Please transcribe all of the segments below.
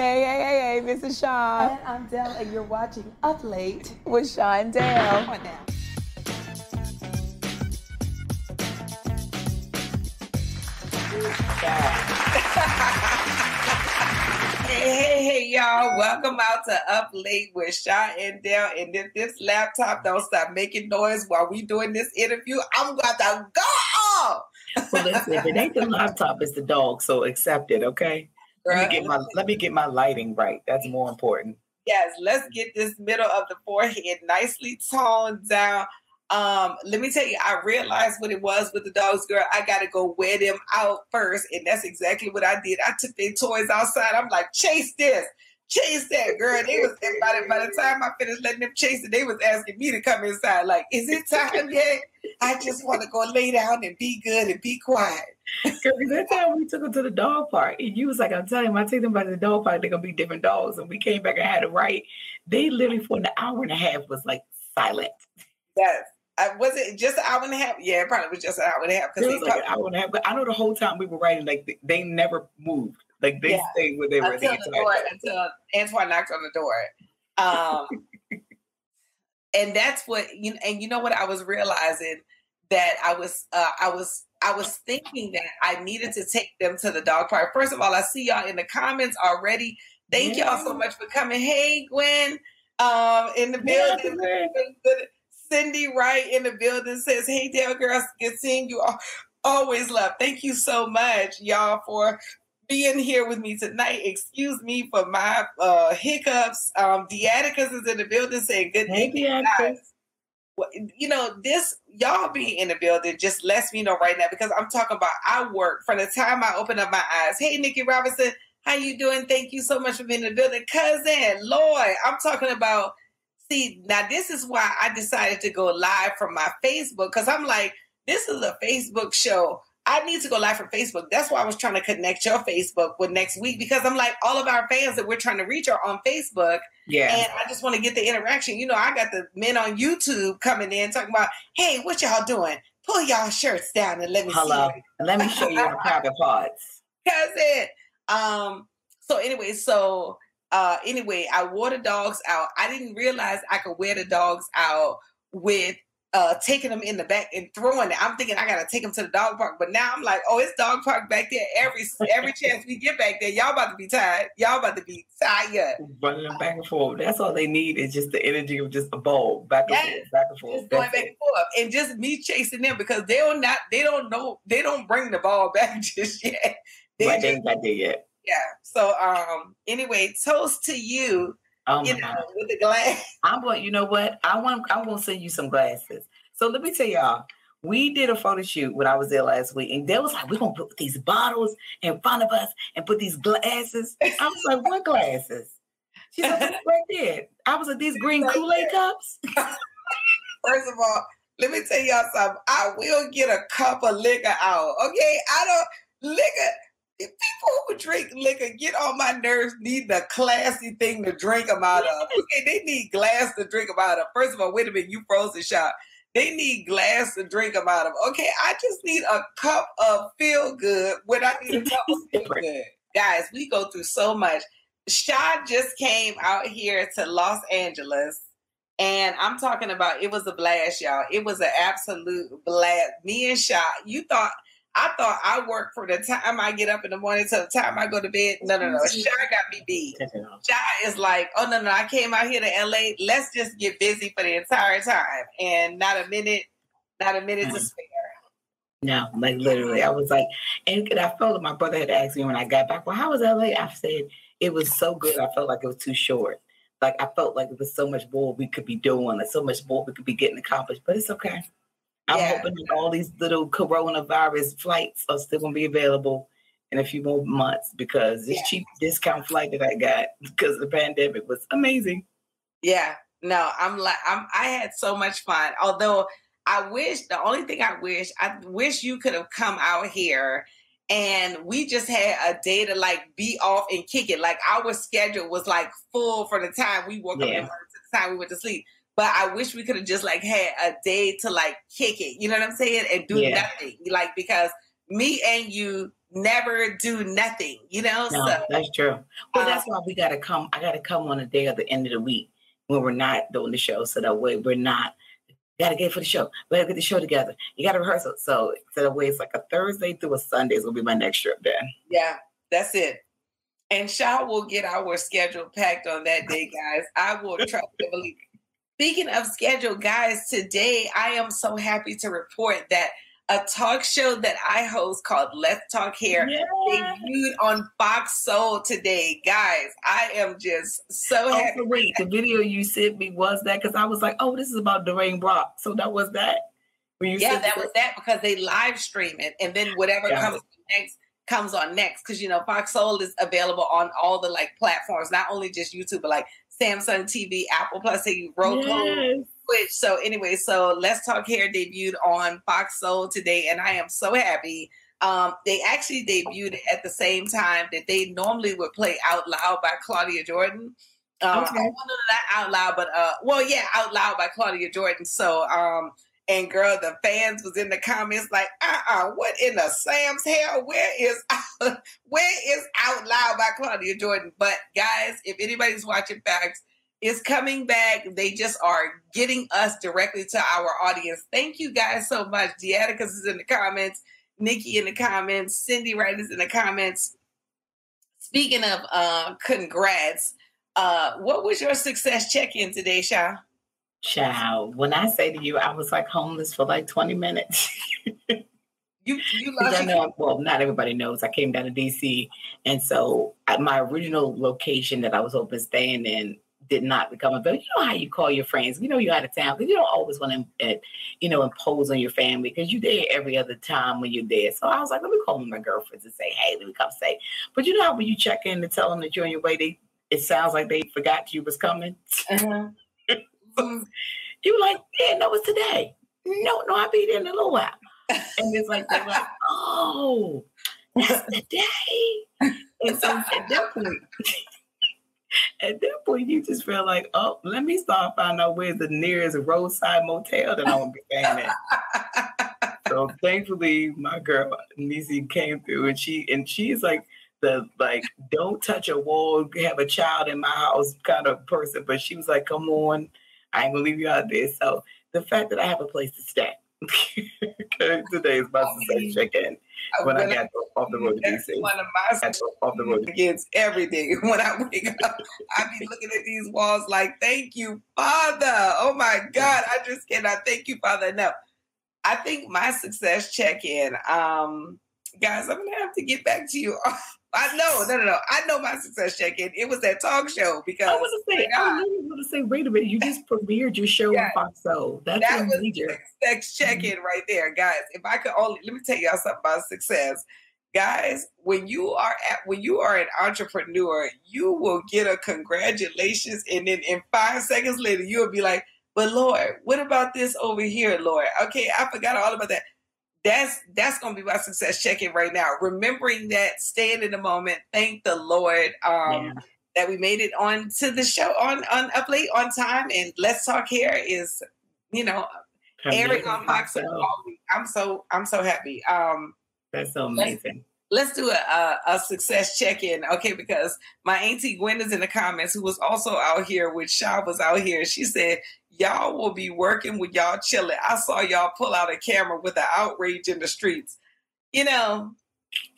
Hey, hey, hey, hey, this is Sean. And I'm Dell, and you're watching Up Late with Sean Dale. Come on now. Hey, hey, hey, y'all. Welcome out to Up Late with Shaw and Dale. And if this laptop don't stop making noise while we doing this interview, I'm going to go. off. Well, listen, if it ain't the laptop, it's the dog. So accept it, okay? Let me get my let me get my lighting right. That's more important. Yes, let's get this middle of the forehead nicely toned down. Um, let me tell you, I realized what it was with the dogs, girl. I gotta go wear them out first, and that's exactly what I did. I took their toys outside. I'm like, chase this, chase that, girl. They was the, by the time I finished letting them chase it, they was asking me to come inside. Like, is it time yet? I just want to go lay down and be good and be quiet. Because that time we took them to the dog park, and you was like, I'm telling you, I take them by the dog park, they're gonna be different dogs. And we came back and had it right. They literally for an hour and a half was like silent. Yes. I, was it just an hour and a half? Yeah, it probably was just an hour and a half. Because like an hour and a half. But I know the whole time we were writing, like they never moved. Like they yeah. stayed where they were until the, door, until Antoine knocked on the door. Um, and that's what you and you know what I was realizing that I was uh, I was I was thinking that I needed to take them to the dog park. First of all, I see y'all in the comments already. Thank yeah. y'all so much for coming. Hey Gwen, um, in the building. Yeah, Cindy Wright in the building says, Hey, Dale girls, good seeing you. All. Always love. Thank you so much, y'all, for being here with me tonight. Excuse me for my uh, hiccups. Um, Deaticus is in the building saying good hey, evening, Well, you know, this y'all being in the building just lets me know right now because I'm talking about I work from the time I open up my eyes. Hey, Nikki Robinson, how you doing? Thank you so much for being in the building, cousin Lloyd. I'm talking about See, now this is why I decided to go live from my Facebook because I'm like, this is a Facebook show. I need to go live from Facebook. That's why I was trying to connect your Facebook with next week because I'm like, all of our fans that we're trying to reach are on Facebook. Yeah. And I just want to get the interaction. You know, I got the men on YouTube coming in talking about, hey, what y'all doing? Pull y'all shirts down and let me Hello. see. Let me show you the private parts. That's it. Um, so anyway, so uh, anyway, I wore the dogs out. I didn't realize I could wear the dogs out with uh, taking them in the back and throwing it. I'm thinking I gotta take them to the dog park, but now I'm like, oh, it's dog park back there. Every every chance we get back there, y'all about to be tired. Y'all about to be tired. Running them back and forth. That's all they need is just the energy of just a ball back and yes. forth, back and forth. Just going back and forth, and just me chasing them because they don't not they don't know they don't bring the ball back just yet. They right, just, they ain't got there yet yeah. So um anyway, toast to you. Oh you know, God. with the glass. I'm going, you know what? I want I'm gonna send you some glasses. So let me tell y'all, we did a photo shoot when I was there last week, and they was like, we're gonna put these bottles in front of us and put these glasses. I was like, what glasses? She said, right there. I was like, these green Kool-Aid cups. First of all, let me tell y'all something. I will get a cup of liquor out. Okay. I don't liquor people who drink liquor get on my nerves need the classy thing to drink them out of. Okay, they need glass to drink them out of. First of all, wait a minute, you froze the shot. They need glass to drink them out of. Okay, I just need a cup of feel good when I need a cup of feel good. Guys, we go through so much. Shaw just came out here to Los Angeles. And I'm talking about it was a blast, y'all. It was an absolute blast. Me and Shaw, you thought I thought I work for the time I get up in the morning to the time I go to bed. No, no, no. Mm-hmm. Shy got me beat. Shy is like, oh no, no, I came out here to LA. Let's just get busy for the entire time. And not a minute, not a minute mm-hmm. to spare. No, like literally. I was like, and I felt like my brother had asked me when I got back, well, how was LA? I said it was so good. I felt like it was too short. Like I felt like it was so much more we could be doing, like so much more we could be getting accomplished. But it's okay. I'm yeah. hoping that all these little coronavirus flights are still gonna be available in a few more months because this yeah. cheap discount flight that I got because of the pandemic was amazing. Yeah, no, I'm like I'm I had so much fun. Although I wish the only thing I wish I wish you could have come out here and we just had a day to like be off and kick it. Like our schedule was like full for the time we woke yeah. up to the time we went to sleep. But I wish we could have just like had a day to like kick it. You know what I'm saying? And do yeah. nothing. Like because me and you never do nothing, you know? No, so that's true. Well, uh, that's why we gotta come. I gotta come on a day at the end of the week when we're not doing the show, so that way we're not. Gotta get for the show. We gotta get the show together. You gotta rehearse it. So so that way it's like a Thursday through a Sunday is gonna be my next trip. Then yeah, that's it. And Shaw will get our schedule packed on that day, guys. I will try to believe. Speaking of schedule, guys, today I am so happy to report that a talk show that I host called Let's Talk Hair yeah. debuted on Fox Soul today. Guys, I am just so Oh, happy. so wait, the video you sent me was that because I was like, oh, this is about Dwayne Brock. So that was that. Yeah, that was that because they live stream it and then whatever Got comes next comes on next. Because you know, Fox Soul is available on all the like platforms, not only just YouTube, but like Samsung TV, Apple Plus Roku. Yes. Twitch. So anyway, so Let's Talk Hair debuted on Fox Soul today, and I am so happy. Um, they actually debuted at the same time that they normally would play Out Loud by Claudia Jordan. Um, Okay. no, not Out Loud, but uh, well, yeah, Out Loud by Claudia Jordan. So, um, and girl, the fans was in the comments like, uh-uh, what in the Sam's hell? Where is where is Out Loud by Claudia Jordan? But guys, if anybody's watching Facts, it's coming back. They just are getting us directly to our audience. Thank you guys so much. Deaticus is in the comments, Nikki in the comments, Cindy Wright is in the comments. Speaking of uh, congrats, uh, what was your success check-in today, Sha? Child, when I say to you, I was like homeless for like 20 minutes. You you lost I your know, well, not everybody knows. I came down to DC, and so I, my original location that I was hoping staying in did not become available. You know how you call your friends. You know you're out of town because you don't always want to, uh, you know, impose on your family because you're there every other time when you're there. So I was like, let me call my girlfriends and say, hey, let me come stay. But you know how when you check in to tell them that you're on your way, they it sounds like they forgot you was coming. Uh-huh. You were like, yeah, no, it's today. No, no, I'll be there in a little while. And it's like they're like, oh, that's the day. And so at that point, at that point, you just feel like, oh, let me start finding out where's the nearest roadside motel that I want to be staying at. So thankfully, my girl Nisi came through, and she and she's like the like don't touch a wall, have a child in my house kind of person. But she was like, come on, I ain't gonna leave you out there. So the fact that I have a place to stay. okay, today is my success check-in when I got off the road to DC. one of my off the road. against every day when I wake up. I be looking at these walls like, thank you, Father. Oh my God. I just cannot thank you, Father, enough. I think my success check-in, um, guys, I'm gonna have to get back to you. I know, no, no, no. I know my success check-in. It was that talk show because I want to say, I really want to say, wait a minute, you just premiered your show Yeah. on Fox Soul. That's that was major. success check-in right there, guys. If I could only let me tell y'all something about success. Guys, when you are at when you are an entrepreneur, you will get a congratulations, and then in five seconds later, you'll be like, But Lord, what about this over here, Lord? Okay, I forgot all about that. That's that's gonna be my success check-in right now. Remembering that, staying in the moment, thank the Lord. Um Yeah. that we made it on to the show on on up late on time and Let's Talk Hair is you know Eric on Fox Soul week. I'm so I'm so happy. Um, That's so amazing. let's do a, a, a success check in, okay? Because my auntie Gwen is in the comments, who was also out here with Shaw was out here. She said, "Y'all will be working with y'all chilling." I saw y'all pull out a camera with the outrage in the streets. You know,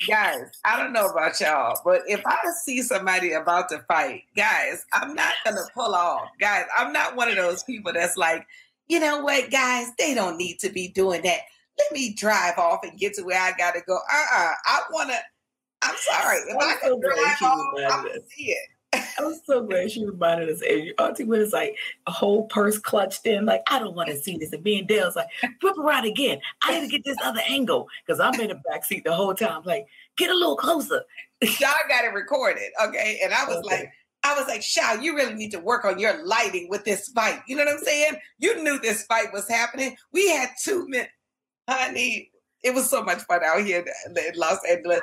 guys, I don't know about y'all, but if I see somebody about to fight, guys, I'm not gonna pull off. Guys, I'm not one of those people that's like, you know what, guys, they don't need to be doing that. Let me drive off and get to where I gotta go. Uh-uh. I wanna I'm sorry. If I can drive off, I'm gonna see it. I'm so glad she reminded us. And Auntie Gwen is like a whole purse clutched in, like, I don't want to see this. And me and Dale's like, whip around again. I need to get this other angle. Because I'm in the back seat the whole time, like, get a little closer. Y'all got it recorded, okay? And I was Okay. like, I was like, Shaw, you really need to work on your lighting with this fight. You know what I'm saying? You knew this fight was happening. We had two minutes, honey. It was so much fun out here in Los Angeles.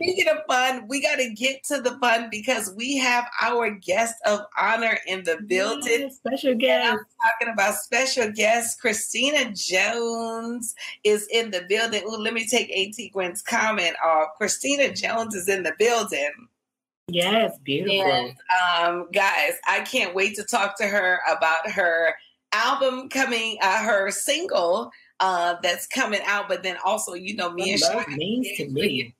Speaking of fun, we got to get to the fun because we have our guest of honor in the building. Yes, special guest. I'm talking about special guest Christina Jones is in the building. Ooh, let me take AT Gwen's comment off. Christina Jones is in the building. Yes, beautiful. And um, guys, I can't wait to talk to her about her album coming, uh, her single uh, that's coming out. But then also, you know, me and Sean, means to me.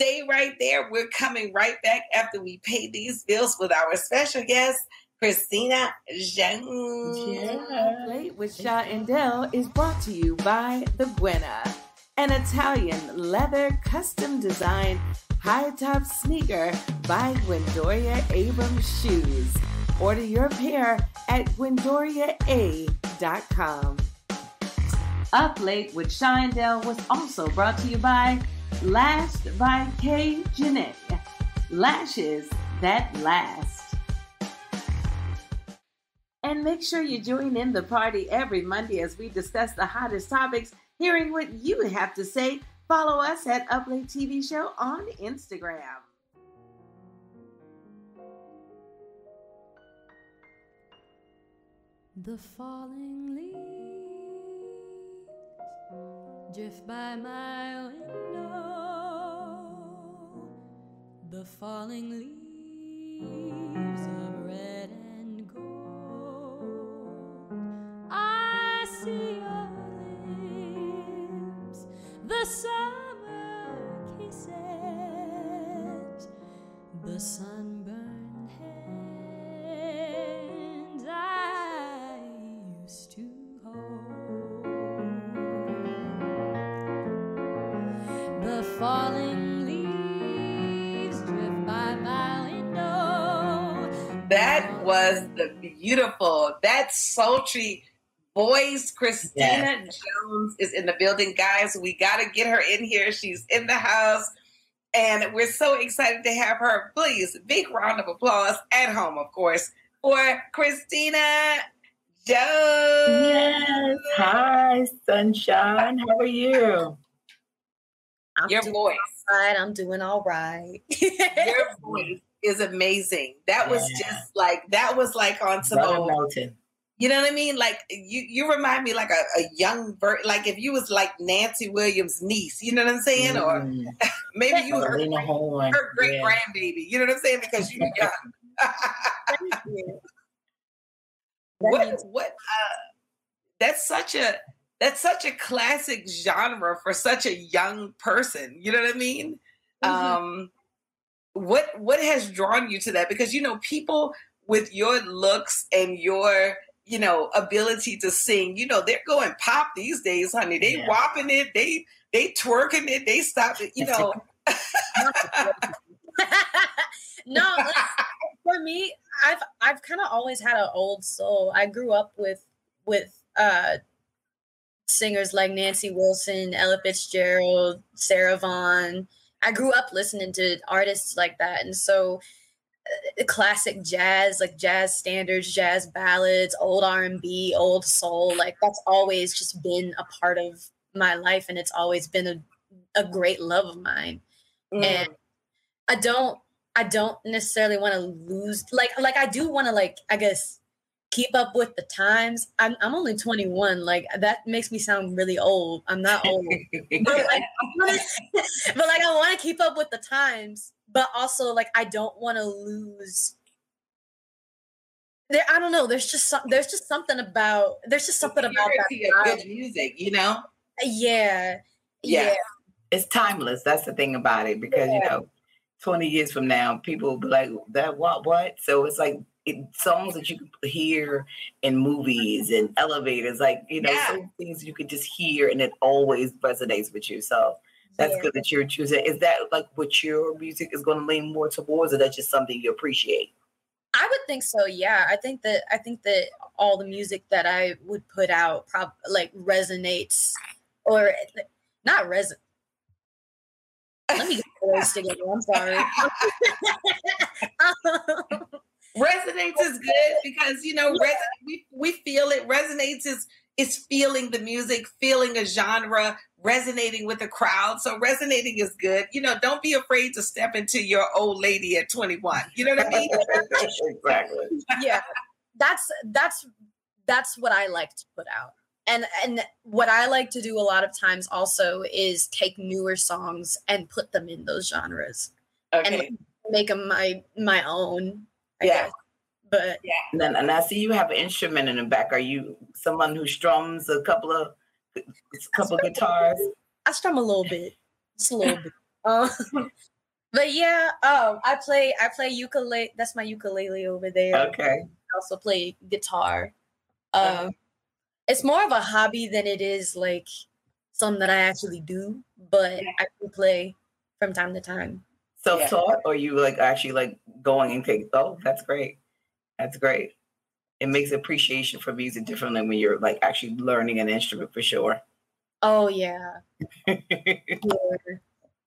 Stay right there. We're coming right back after we pay these bills with our special guest, Christina Jones. Yeah. Late with Shaw and Dell is brought to you by The Buena, an Italian leather custom designed high top sneaker by Gwendoria Abrams Shoes. Order your pair at gwendoriaa.com. Up Late with Shaw and Dell was also brought to you by Lashed by K. Jeanette. Lashes that last. And make sure you join in the party every Monday as we discuss the hottest topics, hearing what you have to say. Follow us at Uplate TV Show on Instagram. The falling leaves drift by my window. The falling leaves of red and gold. I see your lips, the summer kisses, the sunburned hands I used to hold. The falling That was the beautiful, that sultry voice. Christina Jones is in the building, guys. We got to get her in here. She's in the house. And we're so excited to have her. Please, big round of applause at home, of course, for Christina Jones. Yes. Hi, sunshine. How are you? I'm Your doing voice, all right. I'm doing all right. your voice is amazing. That was Yeah. just like that was like on some Brother old Melton. You know what I mean? Like you, you remind me like a, a young bird. Like if you was like Nancy Williams' niece, you know what I'm saying? Or Mm. maybe you her, her great Yeah. grandbaby. You know what I'm saying? Because you're young. What? What? Uh, that's such a that's such a classic genre for such a young person. You know what I mean? Mhm. Um, what what has drawn you to that? Because you know people with your looks and your you know ability to sing, you know they're going pop these days, honey. They Yeah. whopping it, they they twerking it, they stop it. You know, no, for me, I've I've kind of always had an old soul. I grew up with with uh singers like Nancy Wilson, Ella Fitzgerald, Sarah Vaughan. I grew up listening to artists like that, and so uh, classic jazz, like jazz standards, jazz ballads, old R and B, old soul. Like that's always just been a part of my life, and it's always been a a great love of mine Mm. and I don't I don't necessarily want to lose like like I do want to like I guess keep up with the times. I'm I'm only 21. Like that makes me sound really old. I'm not old. but, like, but like I want to keep up with the times, but also like I don't want to lose there I don't know, there's just some there's just something about there's just something about that. Purity of vibe. good music, you know. Uh, yeah. Yeah. Yeah. it's timeless. That's the thing about it because you know, twenty years from now, people will be like, "That what what?" So it's like it, songs that you can hear in movies and elevators, like you know, Yeah. things you could just hear and it always resonates with you. So that's Yeah. good that you're choosing. Is that like what your music is going to lean more towards, or that's just something you appreciate? I would think so. Yeah, I think that I think that all the music that I would put out prob like resonates or not reson. Let me get the words together. I'm sorry. Resonates is good because you know res- we we feel it. Resonates is is feeling the music, feeling a genre. resonating with the crowd. So resonating is good. You know, don't be afraid to step into your old lady at 21. You know what I mean? exactly. yeah that's that's that's what i like to put out and and what i like to do a lot of times also is take newer songs and put them in those genres Okay. and make them my my own I Yeah. guess. but And then, and I see you have an instrument in the back. Are you someone who strums a couple of a couple of guitars? i strum a little bit just a little bit um, but yeah um i play i play ukulele that's my ukulele over there Okay. I also play guitar. Um, it's more of a hobby than it is like something that I actually do, but I do play from time to time. Self-taught, or you like actually like going and take? Oh, that's great. That's great. It makes appreciation for music different than when you're like actually learning an instrument for sure. Oh yeah. Yeah.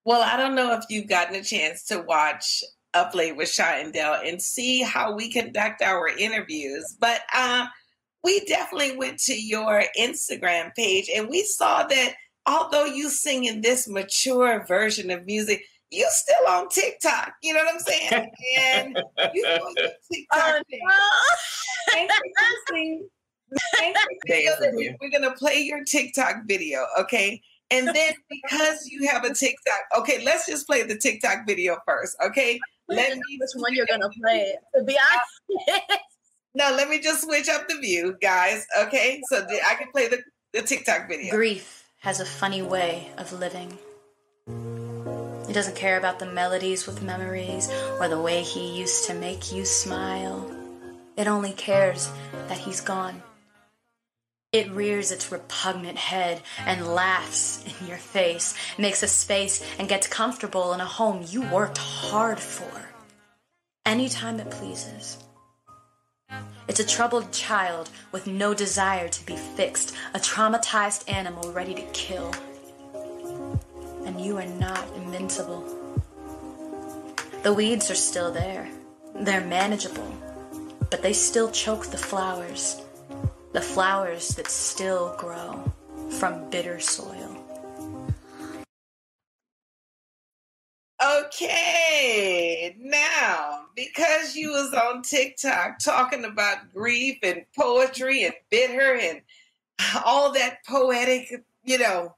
Well, I don't know if you've gotten a chance to watch Up Late with Shaw and Dell and see how we conduct our interviews, but uh, we definitely went to your Instagram page and we saw that although you sing in this mature version of music, you still on TikTok. You know what I'm saying? And you know your uh, TikTok Oh thing. no. Introducing- introducing- We're gonna play your TikTok video, okay? And then because you have a TikTok, okay, let's just play the TikTok video first, okay? Let me Which one you're gonna play? To be honest. no, let me just switch up the view, guys. Okay, so the, I can play the, the TikTok video. Grief has a funny way of living. Doesn't care about the melodies with memories or the way he used to make you smile. It only cares that he's gone. It rears its repugnant head and laughs in your face, makes a space, and gets comfortable in a home you worked hard for. Anytime it pleases. It's a troubled child with no desire to be fixed, a traumatized animal ready to kill. You are not invincible. The weeds are still there. They're manageable, but they still choke the flowers. The flowers that still grow from bitter soil. Okay, now because you was on TikTok talking about grief and poetry and bitter and all that poetic, you know,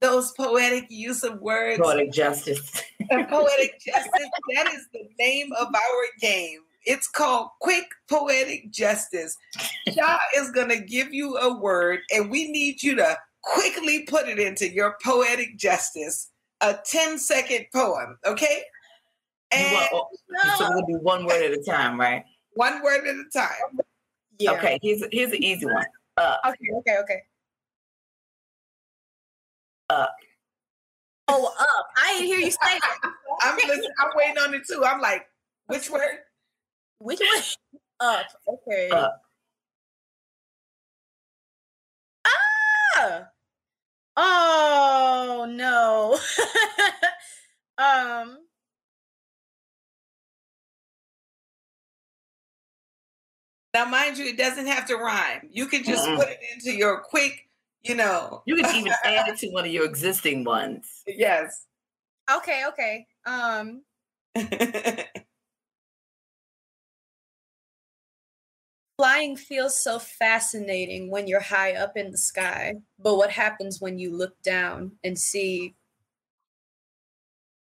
those poetic use of words. Poetic justice. poetic justice. That is the name of our game. It's called Quick Poetic Justice. Shaw is going to give you a word, and we need you to quickly put it into your poetic justice. A 10 second poem, okay? You And want, oh, so we'll do one word at a time, right? one word at a time. Yeah. Okay, here's here's an easy one. Uh, Okay. Okay. Okay. Up. Oh, up. I didn't hear you say that. I'm listening, I'm waiting on it too. I'm like, which word? Which one? Up. Okay. Up. Ah. Oh no. um. Now, mind you, it doesn't have to rhyme. You can just Mm-mm. put it into your quick, you know. you can even add it to one of your existing ones. Yes. Okay. Okay. Um. Flying feels so fascinating when you're high up in the sky, but what happens when you look down and see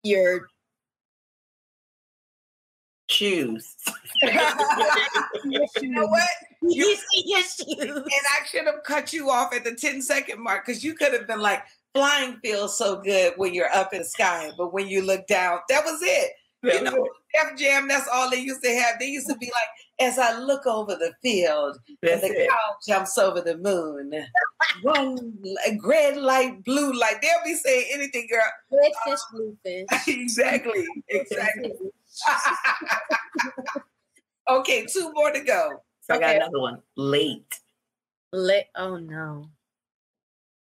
your Shoes. you know what? You your? And I should have cut you off at the 10 second mark because you could have been like, flying feels so good when you're up in the sky, but when you look down, that was it. You know, Def Jam, that's all they used to have. They used to be like, as I look over the field, and the it. cow jumps over the moon. One red light, blue light. They'll be saying anything, girl. Red fish, blue fish. exactly. Exactly. okay, two more to go. So I got another one. Late. Let oh no.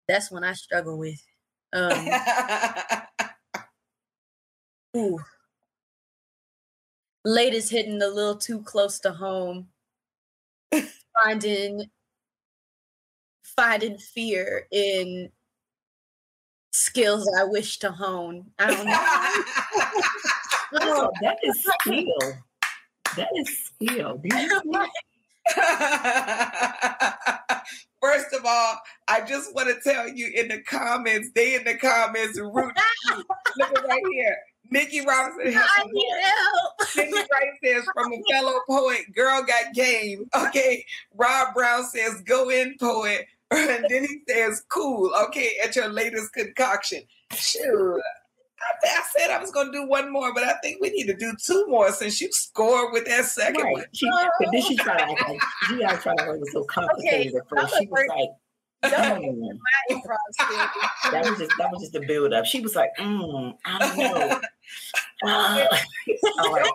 That's one I struggle with. Um ooh. Late is hitting a little too close to home. finding finding fear in skills I wish to hone. I don't know. Oh, that is skill. That is skill. Do you see? First of all, I just want to tell you in the comments, they in the comments root. Look at right here. Nikki Robinson has I need help. Cindy Wright says from a fellow poet, girl got game. Okay. Rob Brown says, go in, poet. And then he says, cool. Okay, at your latest concoction. Shoot. I, I said I was going to do one more, but I think we need to do two more since you scored with that second Right. one. She, but then she tried to act like she got trying to make it so complicated at first. She was like. My improv skills. that was just that was just a build up. She was like, mm, I don't know. Uh, all right.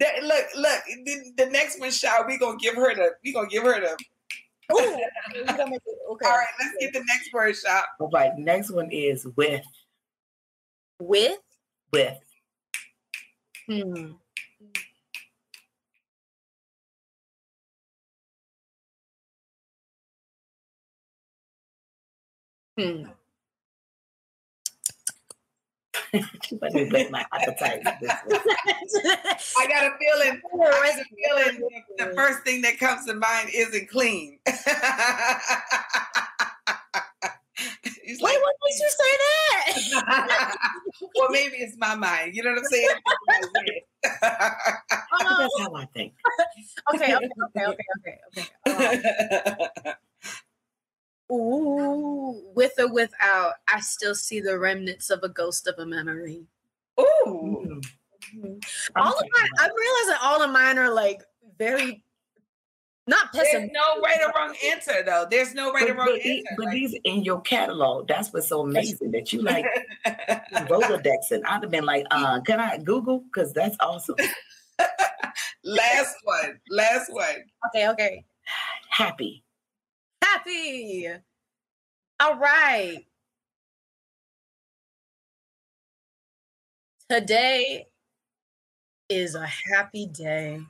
That- look, look. The, the next one, shot. We gonna give her the. We gonna give her the. Ooh, we gonna make it- okay. All right, let's get the next word, shot. All right. Next one is with With with. hmm. Hmm. She let me whet my appetite. with this one. I got a feeling. I got a feeling the first thing that comes to mind isn't clean. Wait, like, what makes you say that? well, maybe it's my mind. You know what I'm saying? Oh, That's how I think. okay, okay, okay, okay, okay, okay. Um, ooh, with or without, I still see the remnants of a ghost of a memory. Ooh. Mm. Mhm. I'm All of mine. I'm realizing all of mine are like very not There's no right or wrong answer, though. There's no right But, or wrong but, these, answer. but Like- these in your catalog, that's what's so amazing that you like Rolodex. And I'd have been like, uh, can I Google? Because that's awesome. last one. Last one. Okay, okay. Happy. Happy. All right. Today is a happy day.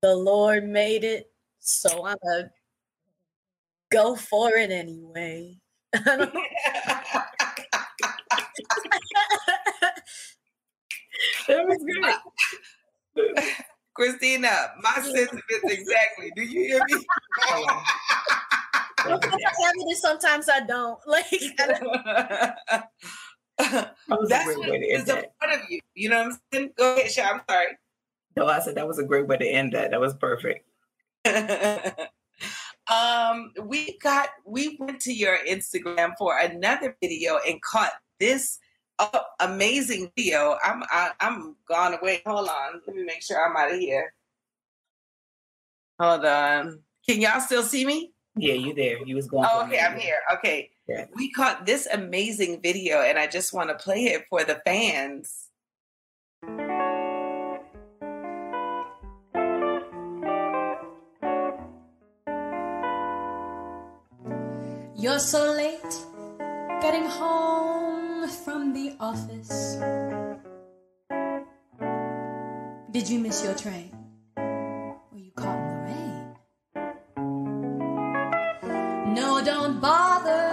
The Lord made it, so I'm gonna go for it anyway. That was good. Christina, my sentiments exactly. Do you hear me? sometimes I have it sometimes I don't. Like I don't- That's a what great way to a part of you. You know what I'm saying? Go ahead, Sha. I'm sorry. No, I said that was a great way to end that. That was perfect. um, we got we went to your Instagram for another video and caught this uh, amazing video. I'm I, I'm gone away. Hold on, let me make sure I'm out of here. Hold on. Can y'all still see me? Yeah, you there. You was going. Oh, okay, I'm here. Okay. Yeah. We caught this amazing video and I just want to play it for the fans. You're so late getting home from the office. Did you miss your train? Were you caught in the rain? No, don't bother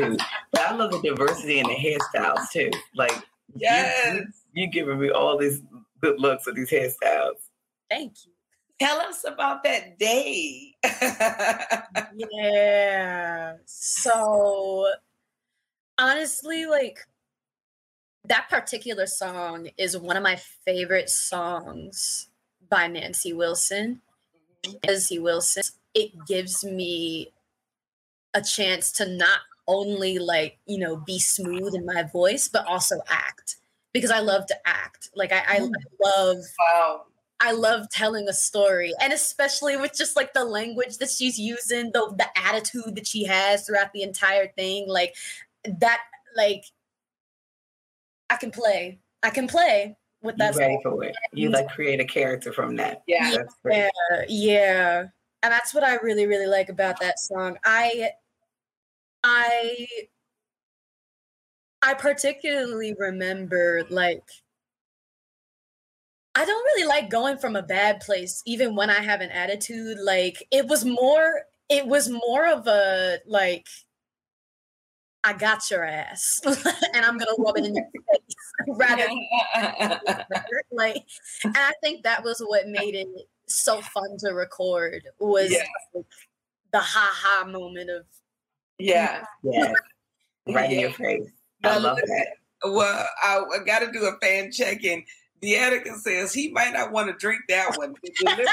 Good attitude. But I love the diversity in the hairstyles too. Like you- yes. you, you giving me all these good looks with these hairstyles. Thank you. Tell us about that day. Yeah. So honestly, like that particular song is one of my favorite songs by Nancy Wilson. Mm-hmm. Nancy Wilson, it gives me a chance to not only like, you know, be smooth in my voice, but also act because I love to act. Like I, I mm. love wow. I love telling a story, and especially with just like the language that she's using, the the attitude that she has throughout the entire thing, like that. Like, I can play. I can play with that. You ready for it? You like create a character from that. Yeah. That's. Yeah, yeah. And that's what I really, really like about that song. I I I particularly remember like I don't really like going from a bad place even when I have an attitude. Like it was more it was more of a like I got your ass and I'm gonna rub it in your face rather like and I think that was what made it so fun to record was Yeah. like, the ha ha moment of yeah. Yes. Right in your face. Now, I love listen, that. Well, I, I got to do a fan check in. Deatica says he might not want to drink that one. The delivery,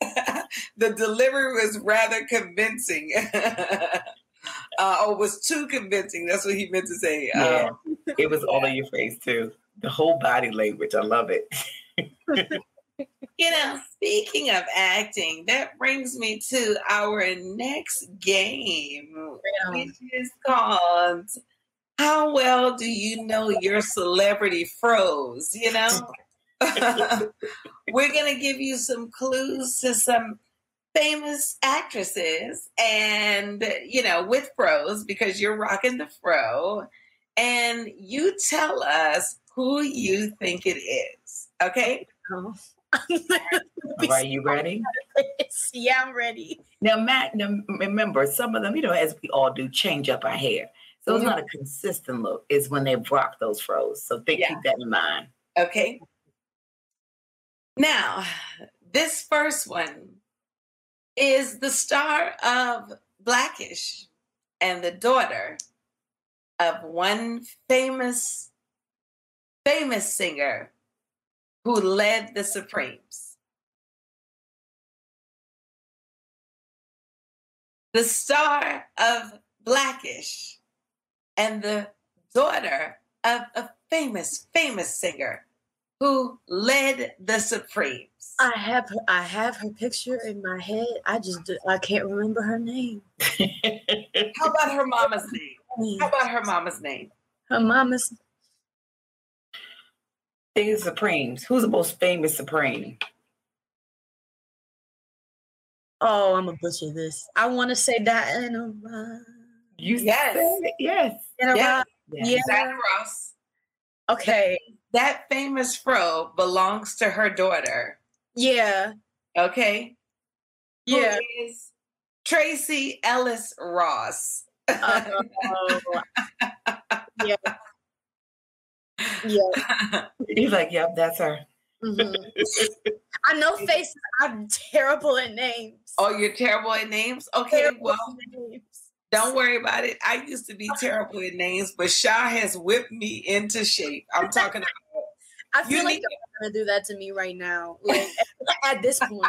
the delivery was rather convincing. uh, or was too convincing. That's what he meant to say. Yeah. Um, It was all in your face too. The whole body language. I love it. you know, speaking of acting, that brings me to our next game, which is called How Well Do You Know Your Celebrity Froze? You know? We're going to give you some clues to some famous actresses and, you know, with froze because you're rocking the fro. And you tell us who you think it is. Okay? Oh, Right, you ready? yeah, I'm ready. Now, Matt, now remember, some of them, you know, as we all do, change up our hair. So it's mm-hmm. not a consistent look. It's when they rock those froze. So think, Yeah. keep that in mind. Okay. Now, this first one is the star of Blackish and the daughter of one famous, famous singer who led the Supremes. The star of Blackish and the daughter of a famous, famous singer who led the Supremes. I have her, I have her picture in my head. I just I can't remember her name. How about her mama's name? How about her mama's name? Her mama's Think Supremes. Who's the most famous Supreme? oh, I'm gonna butcher this. I want to say Diana Ross. You Yes. said it. Yes. Diana Yeah. Ross. yes. Yeah. Diana Ross. Okay. That famous fro belongs to her daughter. Yeah. Okay. Who Yeah. is Tracee Ellis Ross. Oh, yeah. Yeah. He's like, yep, that's her. mhm. I know faces. I'm terrible at names. oh, you're terrible at names? Okay, Terrible well, names. don't worry about it. I used to be terrible at names, but Shaw has whipped me into shape. I'm talking about I feel You like need- they're gonna do that to me right now. Like at, this point.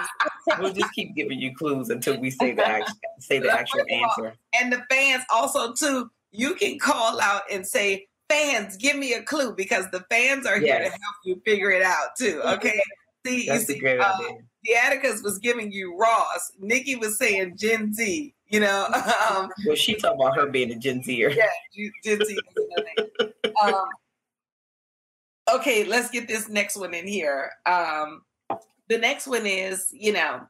We'll just keep giving you clues until we say the act- say the actual answer. and the fans also too you can call out and say fans give me a clue because the fans are here to help you figure it out too okay? See That's you a see great uh, idea. the atticus was giving you ross. Nikki was saying gen z you know? Um Well, she talking about her being a Gen Zer. yeah Gen- z. Is another name. um okay let's get this next one in here. Um the next one is you know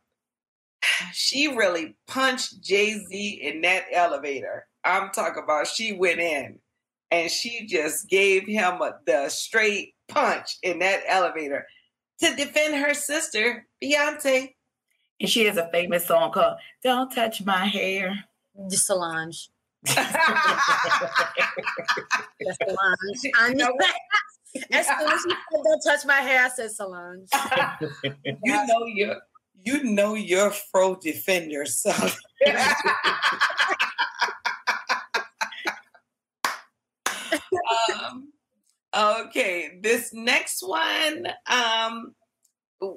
she really punched jay-z in that elevator. I'm talking about she went in and she just gave him a, the straight punch in that elevator to defend her sister beyonce And she has a famous song called Don't Touch My Hair. Just Solange. you That's Solange. I knew know that. As soon as you said don't touch my hair, I said Solange. You know your you know your fro defend yourself um, okay, this next one, um,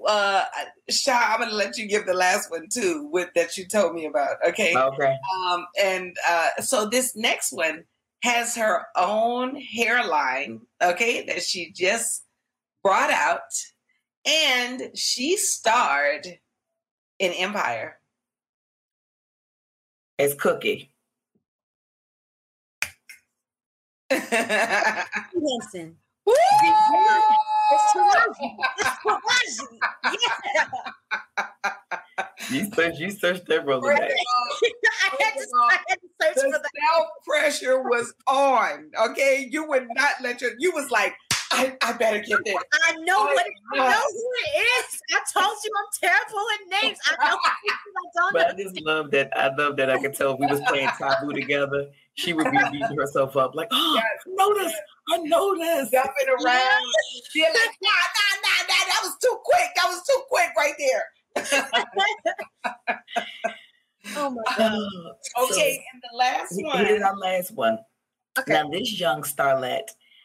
uh, Sha, I'm gonna let you give the last one too, with that you told me about. Okay, Okay. um, and uh, so this next one has her own hairline. Okay, that she just brought out, and she starred in Empire. It's Cookie. Henson. Woo! It's Taraji. It's Taraji. Yeah. You searched, you searched that brother First name. I had to, I had to search the for that. self pressure was on. Okay, you would not let your. You was like, I, I better get this. I know Oh, what I God. know who it is. I told you I'm terrible at names. I know who it is. I don't But I just love that. I love that I could tell if we was playing taboo together. She would be beating herself up like, oh, Yes. I know this. I know this. Jumping around. She like, nah, nah, nah, nah. That was too quick. That was too quick right there. Oh my god. Okay, and the last one. here's one. our last one. Okay. Now, this young starlet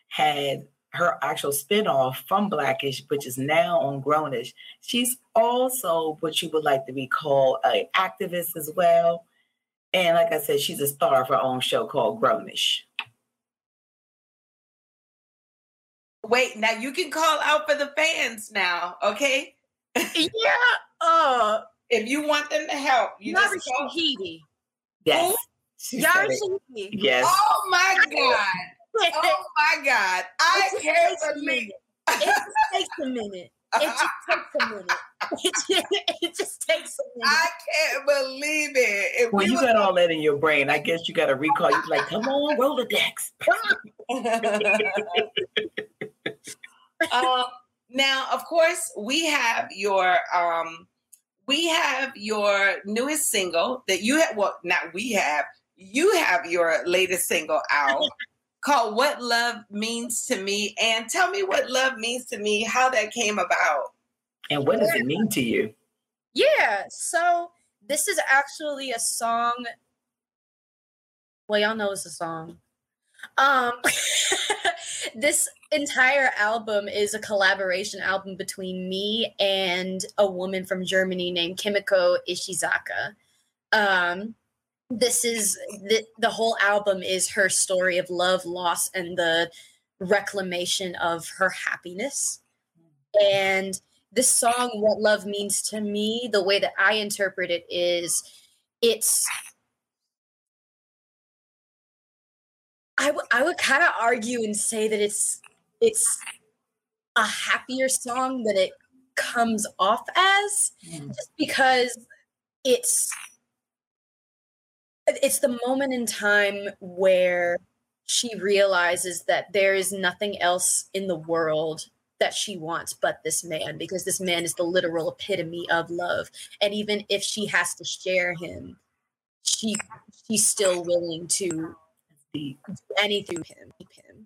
had her actual spinoff from Blackish, which is now on Grownish. She's also what you would like to be called an activist as well. And like I said, she's a star of her own show called Grownish. Wait, now you can call out for the fans now, okay? Yeah. Uh If you want them to help, you Yara just call. Shahidi. Yes. She said Yara. Shahidi. Yes. Oh my God. Oh my God. I It just can't takes a believe minute. It just takes a minute. It just takes a minute. It just, it just takes a minute. I can't believe it. If When we you got all that in your brain, I guess you got to recall. You're like, come on, Rolodex. um, now, of course, we have your um, we have your newest single that you have. Well, not we have. You have your latest single out called "What Love Means to Me," and tell me what love means to me. How that came about. And what does it mean to you? Yeah, so this is actually a song. Well, y'all know it's a song. Um this entire album is a collaboration album between me and a woman from Germany named Kimiko Ishizaka. Um this is the, the whole album is her story of love, loss, and the reclamation of her happiness. And this song, What Love Means to Me, the way that I interpret it is it's I, w- I would kind of argue and say that it's it's a happier song than it comes off as mm. just because it's it's the moment in time where she realizes that there is nothing else in the world that she wants but this man because this man is the literal epitome of love and even if she has to share him she she's still willing to Deep. do anything him keep him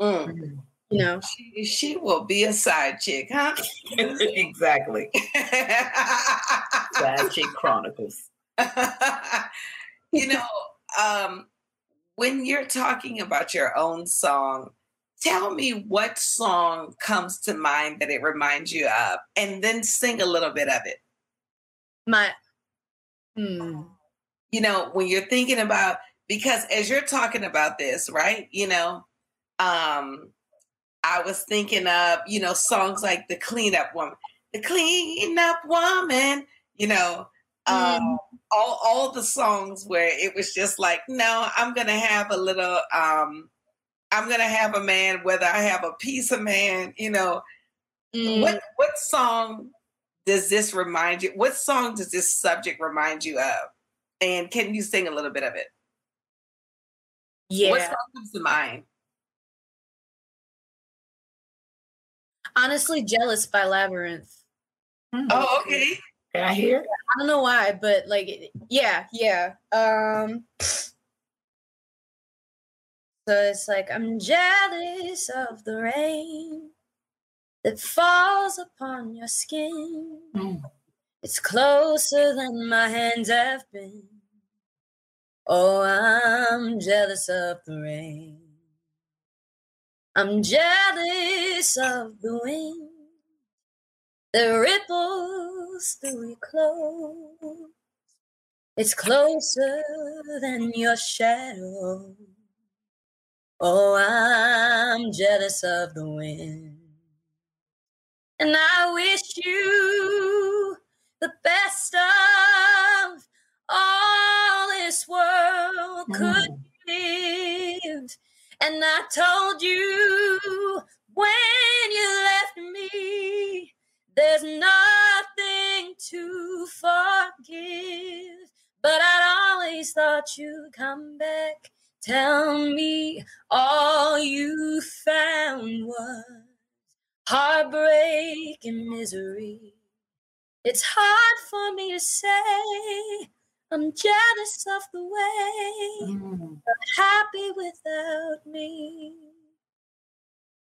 Mm. you know She, she will be a side chick, huh? exactly. Side Chick Chronicles. you know, um, when you're talking about your own song, tell me what song comes to mind that it reminds you of, and then sing a little bit of it. my hmm. You know, when you're thinking about, because as you're talking about this, right? You know, um, I was thinking of, you know, songs like The Cleanup Woman, The Cleanup Woman, you know, um, all all the songs where it was just like, no, I'm gonna have a little um I'm gonna have a man, whether I have a piece of man, you know. Mm. What what song does this remind you? What song does this subject remind you of? And can you sing a little bit of it? yeah What song comes to mind? honestly jealous by Labrinth Oh, okay. I hear? I don't know why, but like, yeah, yeah. Um, so it's like I'm jealous of the rain that falls upon your skin. Mm. It's closer than my hands have been. Oh, I'm jealous of the rain. I'm jealous of the wind that ripples through your clothes. It's closer than your shadow. Oh, I'm jealous of the wind. And I wish you the best of all this world hmm. could give. And I told you when you left me, there's nothing to forgive. But I'd always thought you'd come back. Tell me all you found was heartbreak and misery. It's hard for me to say. I'm jealous of the way Mm. you're happy without me.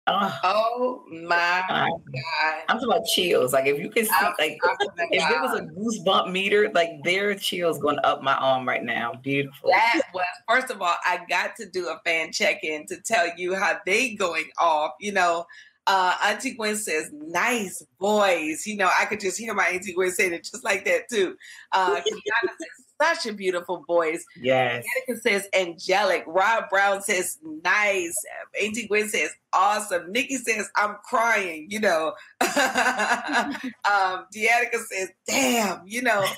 Oh, Oh my God. God. I'm talking about chills. Like if you can see, I'm- like I'm if there was a goosebump meter, like there are chills going up my arm right now. Beautiful. That was first of all, I got to do a fan check-in to tell you how they going off. You know, uh, Auntie Gwen says, "Nice voice." You know, I could just hear my Auntie Gwen saying it just like that too. Uh, Kiana says, "Such a beautiful voice." Yes. Monica says, "Angelic." Rob Brown says, "Nice." Auntie Gwen says, "Awesome." Nikki says, "I'm crying." You know. um, says, "Damn." You know.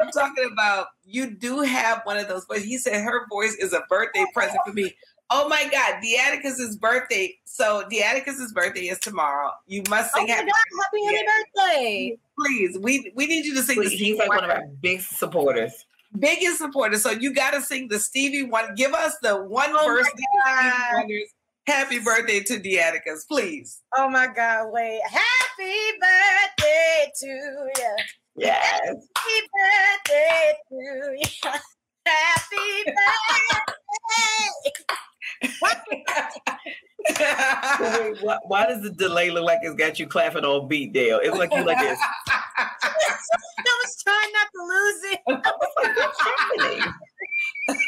I'm talking about you do have one of those voices. He said her voice is a birthday present for me. Oh my God, Deaticus's birthday. So Deaticus's birthday is tomorrow. You must Oh sing my happy God, happy Yeah. birthday. please. We we need you to sing the He's like one of our big supporters. biggest supporters. So you gotta sing the Stevie one. Give us the one Oh verse my God. Happy birthday to Deaticus, please. Oh my God, wait. Happy birthday to you. Yes. Happy birthday to you. Happy birthday. Wait, why, why does the delay look like it's got you clapping on beat, Dale? It's like you like this. I was trying not to lose it. What's happening?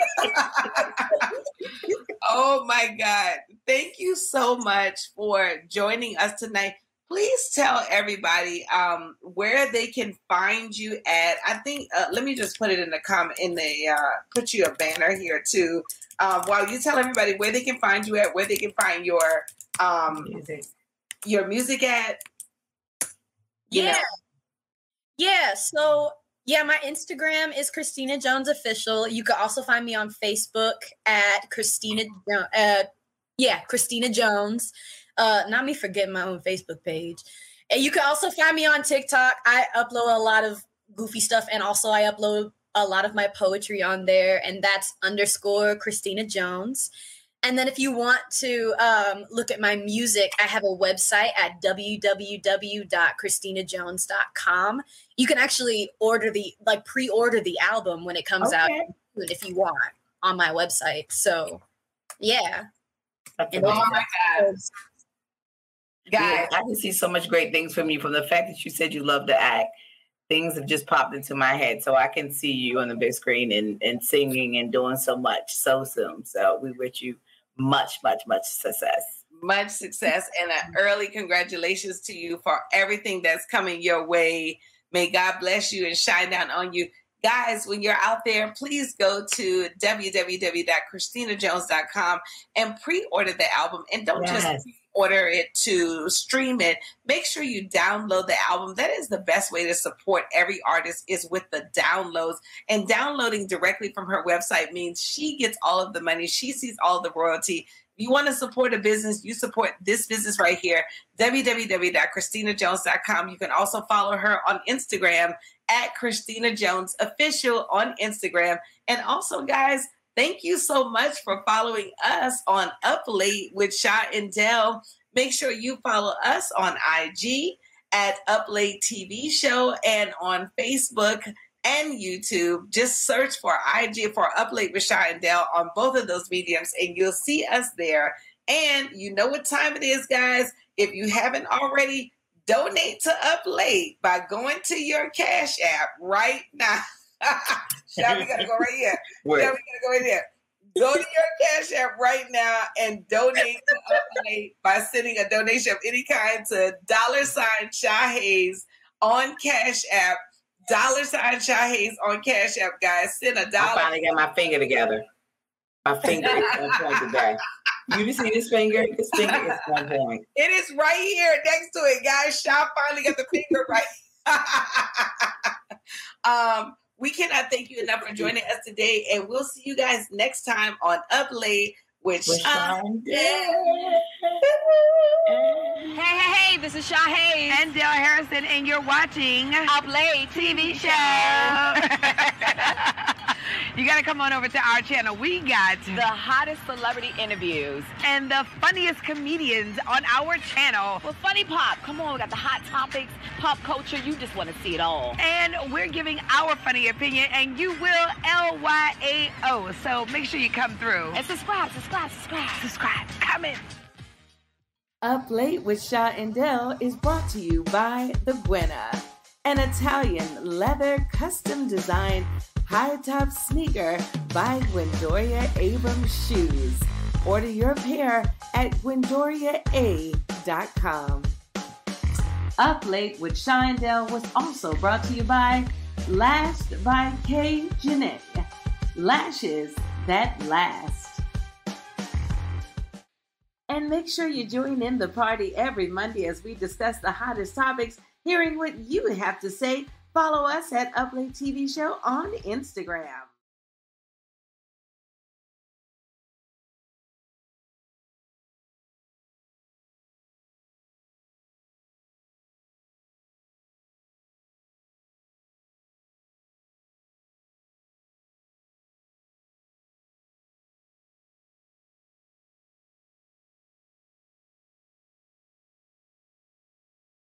oh my God. Thank you so much for joining us tonight. Please tell everybody um, where they can find you at. I think, uh, let me just put it in the comment, in the, uh, put you a banner here too. Um, while you tell everybody where they can find you at, where they can find your um, your music at. You Yeah. know. Yeah. So yeah, my Instagram is Christina Jones Official. You can also find me on Facebook at Christina. Jo- Uh, yeah, Christina Jones. Uh, not me forgetting my own Facebook page. And you can also find me on TikTok. I upload a lot of goofy stuff, and also I upload a lot of my poetry on there, and that's underscore Christina Jones. And then if you want to um, look at my music, I have a website at www.christinajones.com. You can actually order the like pre-order the album when it comes out if you want on my website. So yeah. That's And Oh my God. Guys, I can see so much great things from you. From the fact that you said you love to act, things have just popped into my head. So I can see you on the big screen and, and singing and doing so much so soon. So we wish you much, much, much success. much success and an early congratulations to you for everything that's coming your way. May God bless you and shine down on you. Guys, when you're out there, please go to www.christinajones.com and pre-order the album. And don't Yes. just order it to stream it. Make sure you download the album. That is the best way to support every artist is with the downloads. And downloading directly from her website means she gets all of the money. She sees all the royalty. If you want to support a business, you support this business right here, www.christinajones.com. You can also follow her on Instagram at Christina Jones Official on Instagram. And also, guys, thank you so much for following us on Up Late with Sha and Dell. Make sure you follow us on IG at Up Late TV Show and on Facebook and YouTube. Just search for IG for Up Late with Sha and Dell on both of those mediums, and you'll see us there. And you know what time it is, guys. If you haven't already, donate to Up Late by going to your Cash App right now. Sha, we gotta go right here. Yeah, we gotta go right there. Go to your Cash App right now and donate to Up Late by sending a donation of any kind to dollar sign Shy Hayes on Cash App. Dollar sign Shy Hayes on Cash App, guys. Send a dollar. I finally got my finger together. My finger is on point today. You see this finger? This finger is one point. It is right here next to it, guys. Shaw finally got the finger right. um, we cannot thank you enough for joining us today, and we'll see you guys next time on Up Late with With Sean Hey, hey, hey, this is Shaw Hayes. And Dale Harrison, and you're watching Up Late TV Show. you got to come on over to our channel. We got the hottest celebrity interviews and the funniest comedians on our channel. Well, Funny Pop, come on, we got the hot topics, pop culture. You just want to see it all. And we're giving our funny opinion, and you will L Y A O. So make sure you come through. And subscribe, subscribe, subscribe, subscribe. Comment. Up Late with Shaw and Dell is brought to you by The Buena, an Italian leather custom designed high top sneaker by Gwendoria Abrams Shoes. Order your pair at gwendoriaa.com. Up Late with Shaw was also brought to you by Last by K. Jeanette. Lashes that last. And make sure you join in the party every Monday as we discuss the hottest topics, hearing what you have to say. Follow us at Uplate TV Show on Instagram.